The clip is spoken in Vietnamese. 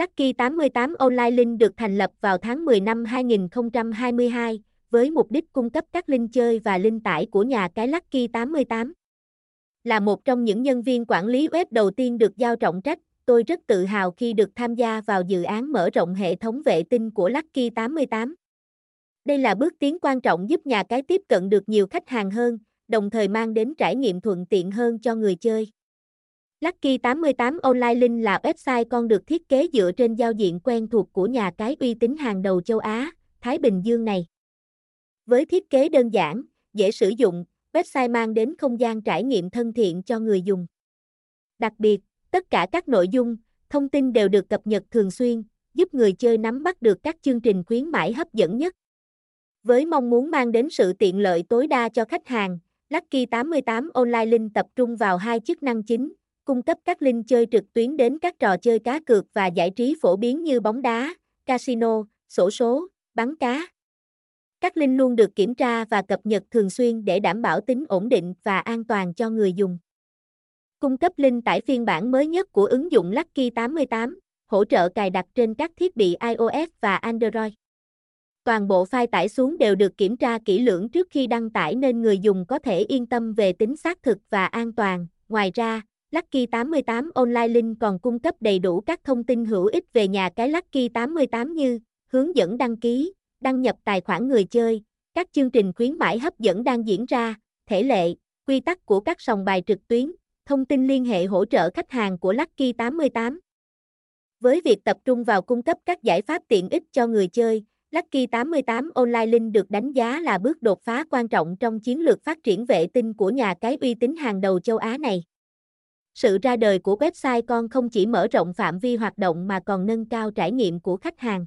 Lucky 88 Online Link được thành lập vào tháng 10 năm 2022, với mục đích cung cấp các link chơi và link tải của nhà cái Lucky 88. Là một trong những nhân viên quản lý web đầu tiên được giao trọng trách, tôi rất tự hào khi được tham gia vào dự án mở rộng hệ thống vệ tinh của Lucky 88. Đây là bước tiến quan trọng giúp nhà cái tiếp cận được nhiều khách hàng hơn, đồng thời mang đến trải nghiệm thuận tiện hơn cho người chơi. Lucky 88 Online Link là website con được thiết kế dựa trên giao diện quen thuộc của nhà cái uy tín hàng đầu châu Á, Thái Bình Dương này. Với thiết kế đơn giản, dễ sử dụng, website mang đến không gian trải nghiệm thân thiện cho người dùng. Đặc biệt, tất cả các nội dung, thông tin đều được cập nhật thường xuyên, giúp người chơi nắm bắt được các chương trình khuyến mãi hấp dẫn nhất. Với mong muốn mang đến sự tiện lợi tối đa cho khách hàng, Lucky 88 Online Link tập trung vào hai chức năng chính, cung cấp các link chơi trực tuyến đến các trò chơi cá cược và giải trí phổ biến như bóng đá, casino, sổ số, bắn cá. Các link luôn được kiểm tra và cập nhật thường xuyên để đảm bảo tính ổn định và an toàn cho người dùng. Cung cấp link tải phiên bản mới nhất của ứng dụng Lucky 88, hỗ trợ cài đặt trên các thiết bị iOS và Android. Toàn bộ file tải xuống đều được kiểm tra kỹ lưỡng trước khi đăng tải nên người dùng có thể yên tâm về tính xác thực và an toàn. Ngoài ra, Lucky 88 Online Link còn cung cấp đầy đủ các thông tin hữu ích về nhà cái Lucky 88 như hướng dẫn đăng ký, đăng nhập tài khoản người chơi, các chương trình khuyến mãi hấp dẫn đang diễn ra, thể lệ, quy tắc của các sòng bài trực tuyến, thông tin liên hệ hỗ trợ khách hàng của Lucky 88. Với việc tập trung vào cung cấp các giải pháp tiện ích cho người chơi, Lucky 88 Online Link được đánh giá là bước đột phá quan trọng trong chiến lược phát triển vệ tinh của nhà cái uy tín hàng đầu châu Á này. Sự ra đời của website con không chỉ mở rộng phạm vi hoạt động mà còn nâng cao trải nghiệm của khách hàng.